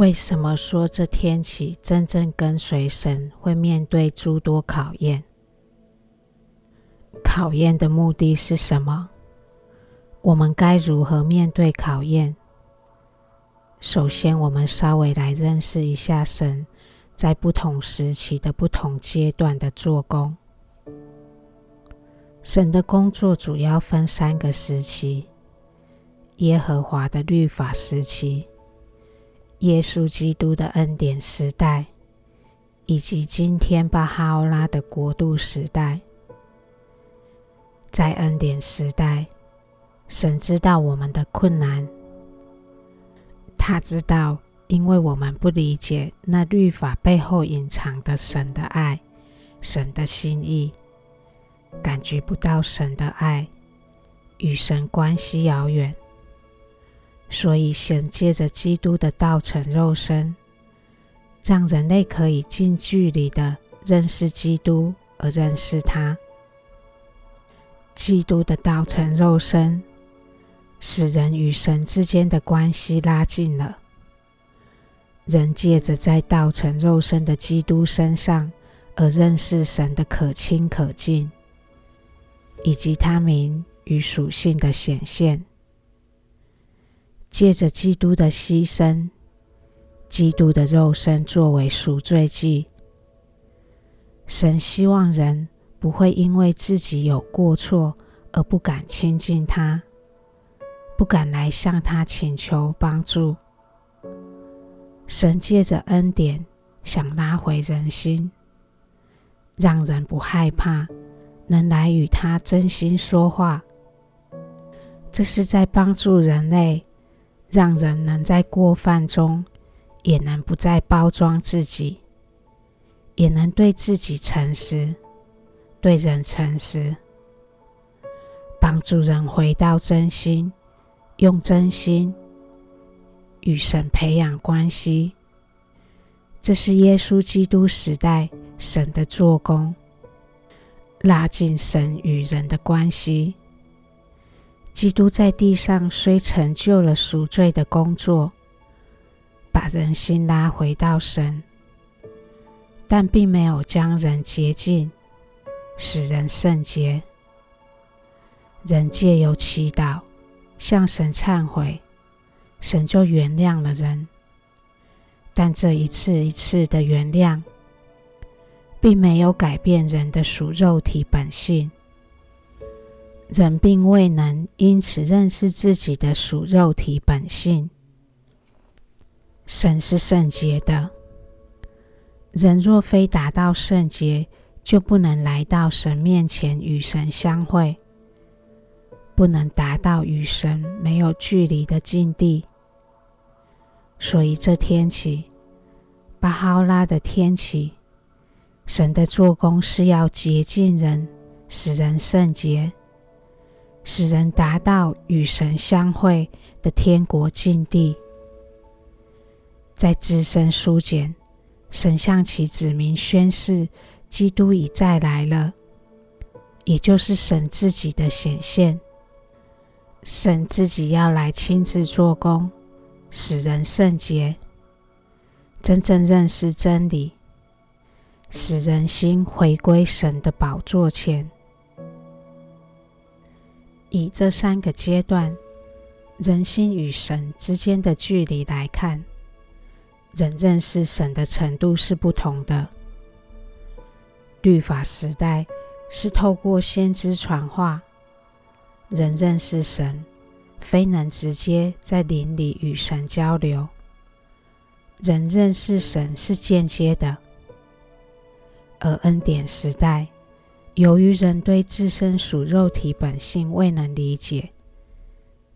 为什么说这天起真正跟随神会面对诸多考验？考验的目的是什么？我们该如何面对考验？首先，我们稍微来认识一下神在不同时期的不同阶段的做工。神的工作主要分三个时期：耶和华的律法时期。耶稣基督的恩典时代，以及今天巴哈欧拉的国度时代，在恩典时代，神知道我们的困难，他知道，因为我们不理解那律法背后隐藏的神的爱、神的心意，感觉不到神的爱，与神关系遥远。所以，神借着基督的道成肉身，让人类可以近距离的认识基督，而认识他。基督的道成肉身，使人与神之间的关系拉近了。人借着在道成肉身的基督身上，而认识神的可亲可近，以及他名与属性的显现。借着基督的牺牲，基督的肉身作为赎罪祭，神希望人不会因为自己有过错而不敢亲近他，不敢来向他请求帮助。神借着恩典想拉回人心，让人不害怕，能来与他真心说话。这是在帮助人类。让人能在过犯中，也能不再包装自己，也能对自己诚实，对人诚实，帮助人回到真心，用真心与神培养关系。这是耶稣基督时代神的做工，拉近神与人的关系。基督在地上虽成就了赎罪的工作，把人心拉回到神，但并没有将人洁净，使人圣洁。人借由祈祷向神忏悔，神就原谅了人。但这一次一次的原谅，并没有改变人的属肉体本性。人并未能因此认识自己的属肉体本性。神是圣洁的，人若非达到圣洁，就不能来到神面前与神相会，不能达到与神没有距离的境地。所以这天起，巴哈拉的天起，神的做工是要洁净人，使人圣洁。使人达到与神相会的天国境地，在至圣书简，神向其子民宣示，基督已再来了，也就是神自己的显现。神自己要来亲自做工，使人圣洁，真正认识真理，使人心回归神的宝座前。以这三个阶段，人心与神之间的距离来看，人认识神的程度是不同的。律法时代是透过先知传话，人认识神，非能直接在灵里与神交流。人认识神是间接的，而恩典时代。由于人对自身属肉体本性未能理解，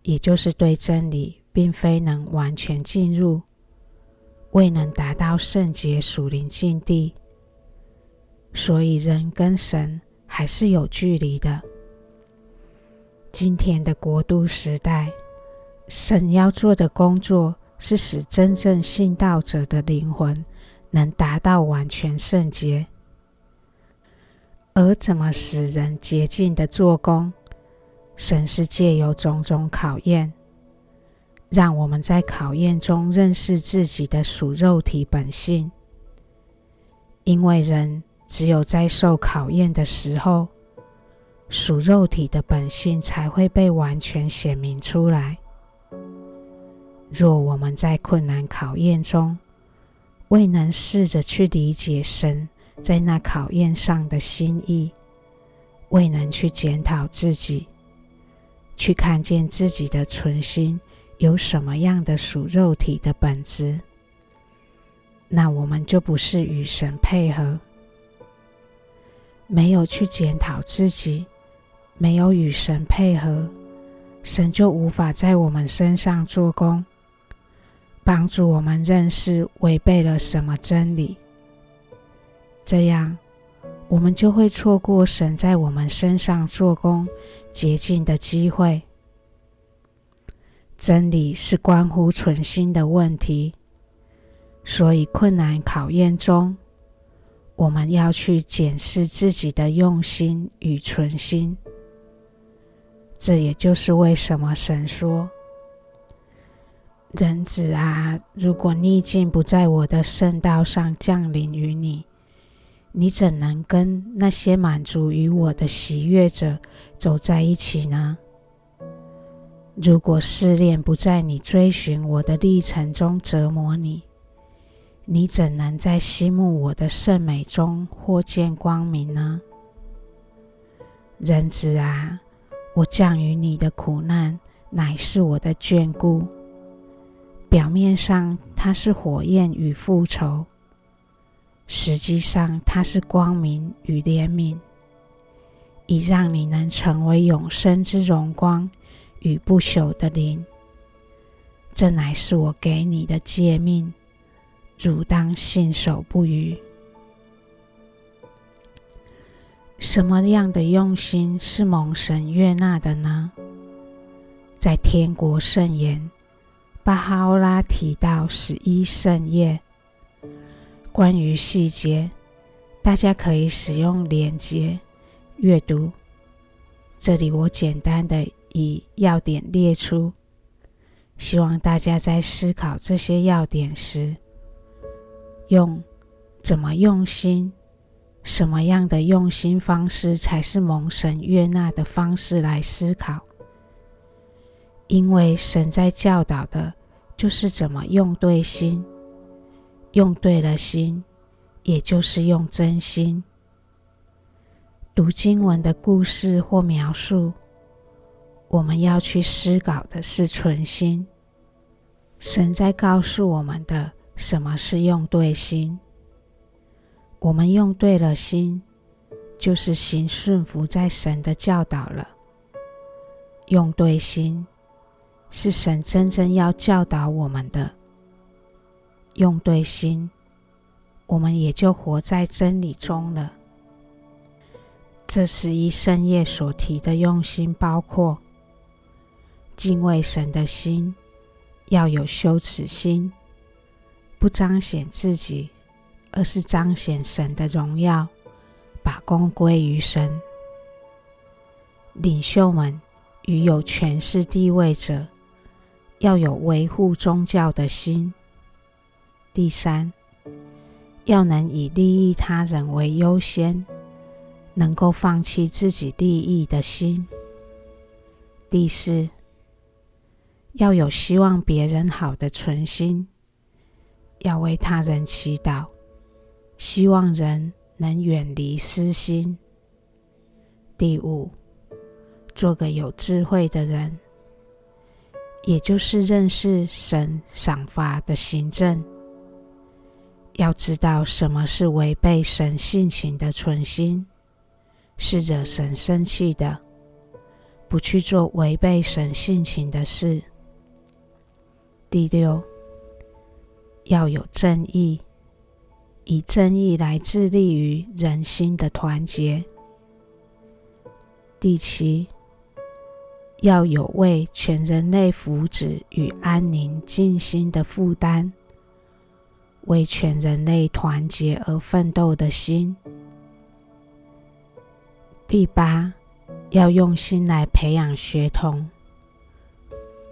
也就是对真理并非能完全进入，未能达到圣洁属灵境地，所以人跟神还是有距离的。今天的国度时代，神要做的工作是使真正信道者的灵魂能达到完全圣洁。而怎么使人洁净的做工，神是借由种种考验，让我们在考验中认识自己的属肉体本性。因为人只有在受考验的时候，属肉体的本性才会被完全显明出来。若我们在困难考验中，未能试着去理解神在那考验上的心意，未能去检讨自己，去看见自己的存心有什么样的属肉体的本质，那我们就不是与神配合。没有去检讨自己，没有与神配合，神就无法在我们身上做工。帮助我们认识违背了什么真理，这样我们就会错过神在我们身上做工洁净的机会。真理是关乎存心的问题，所以困难考验中，我们要去检视自己的用心与存心。这也就是为什么神说。人子啊，如果逆境不在我的圣道上降临于你，你怎能跟那些满足于我的喜悦者走在一起呢？如果试炼不在你追寻我的历程中折磨你，你怎能在希慕我的圣美中获见光明呢？人子啊，我降于你的苦难，乃是我的眷顾。表面上它是火焰与复仇，实际上它是光明与怜悯，以让你能成为永生之荣光与不朽的灵。这乃是我给你的诫命，汝当信守不渝。什么样的用心是蒙神悦纳的呢？在天国圣言。巴哈欧拉提到十一圣业，关于细节，大家可以使用连结阅读。这里我简单的以要点列出，希望大家在思考这些要点时，用怎么用心、什么样的用心方式才是蒙神悦纳的方式来思考。因为神在教导的，就是怎么用对心，用对了心，也就是用真心。读经文的故事或描述，我们要去思考的是存心。神在告诉我们的，什么是用对心。我们用对了心，就是行顺服在神的教导了。用对心。是神真正要教导我们的，用对心，我们也就活在真理中了。这十一圣业所提的用心，包括敬畏神的心，要有羞耻心，不彰显自己，而是彰显神的荣耀，把功归于神。领袖们与有权势地位者。要有维护宗教的心。第三，要能以利益他人为优先，能够放弃自己利益的心。第四，要有希望别人好的存心，要为他人祈祷，希望人能远离私心。第五，做个有智慧的人。也就是认识神赏罚的行政，要知道什么是违背神性情的存心，是惹神生气的，不去做违背神性情的事。第六，要有正义，以正义来致力于人心的团结。第七。要有为全人类福祉与安宁尽心的负担，为全人类团结而奋斗的心。第八，要用心来培养学童，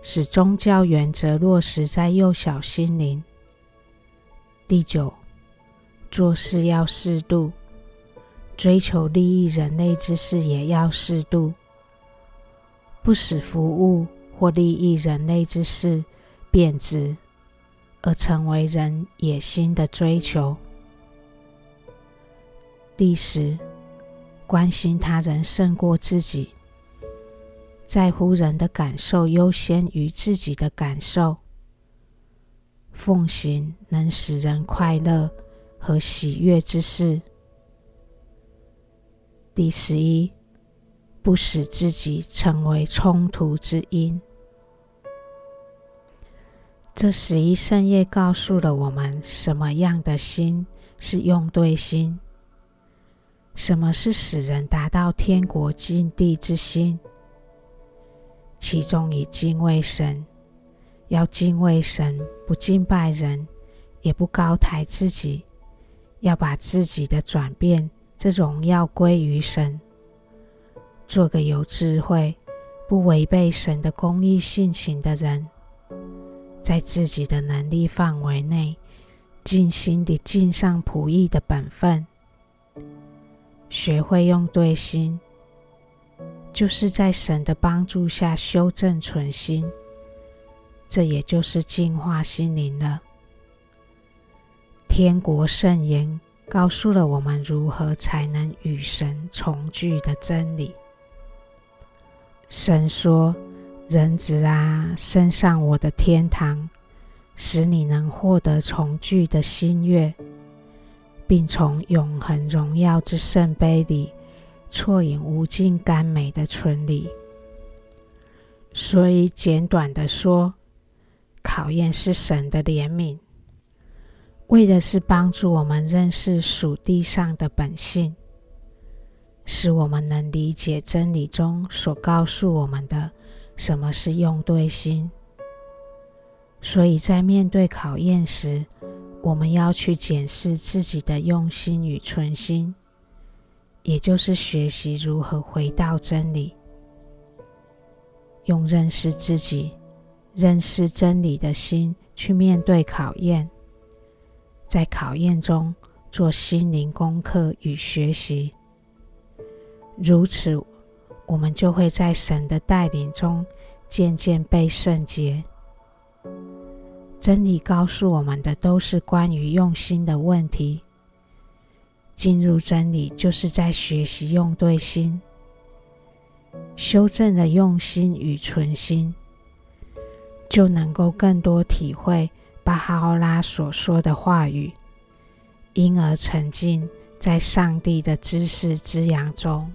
使宗教原则落实在幼小心灵。第九，做事要适度，追求利益人类之事也要适度，不使服务或利益人类之事贬值，而成为人野心的追求。第十，关心他人胜过自己，在乎人的感受优先于自己的感受，奉行能使人快乐和喜悦之事。第十一，不使自己成为冲突之因。这十一圣业告诉了我们，什么样的心是用对心。什么是使人达到天国境地之心？其中以敬畏神，要敬畏神，不敬拜人，也不高抬自己，要把自己的转变这荣耀归于神，做个有智慧、不违背神的公义性情的人，在自己的能力范围内，尽心地尽上仆役的本分。学会用对心，就是在神的帮助下修正存心，这也就是净化心灵了。天国圣言告诉了我们如何才能与神重聚的真理。神说：“人子啊，升上我的天堂，使你能获得重聚的心愿。”并从永恒荣耀之圣杯里啜饮无尽甘美的醇礼。所以简短的说，考验是神的怜悯，为的是帮助我们认识属地上的本性，使我们能理解真理中所告诉我们的什么是用对心。所以在面对考验时，我们要去检视自己的用心与存心，也就是学习如何回到真理，用认识自己、认识真理的心去面对考验，在考验中做心灵功课与学习。如此，我们就会在神的带领中渐渐被圣洁。真理告诉我们的都是关于用心的问题。进入真理，就是在学习用对心，修正了用心与存心，就能够更多体会巴哈欧拉所说的话语，因而沉浸在上帝的知识滋养中。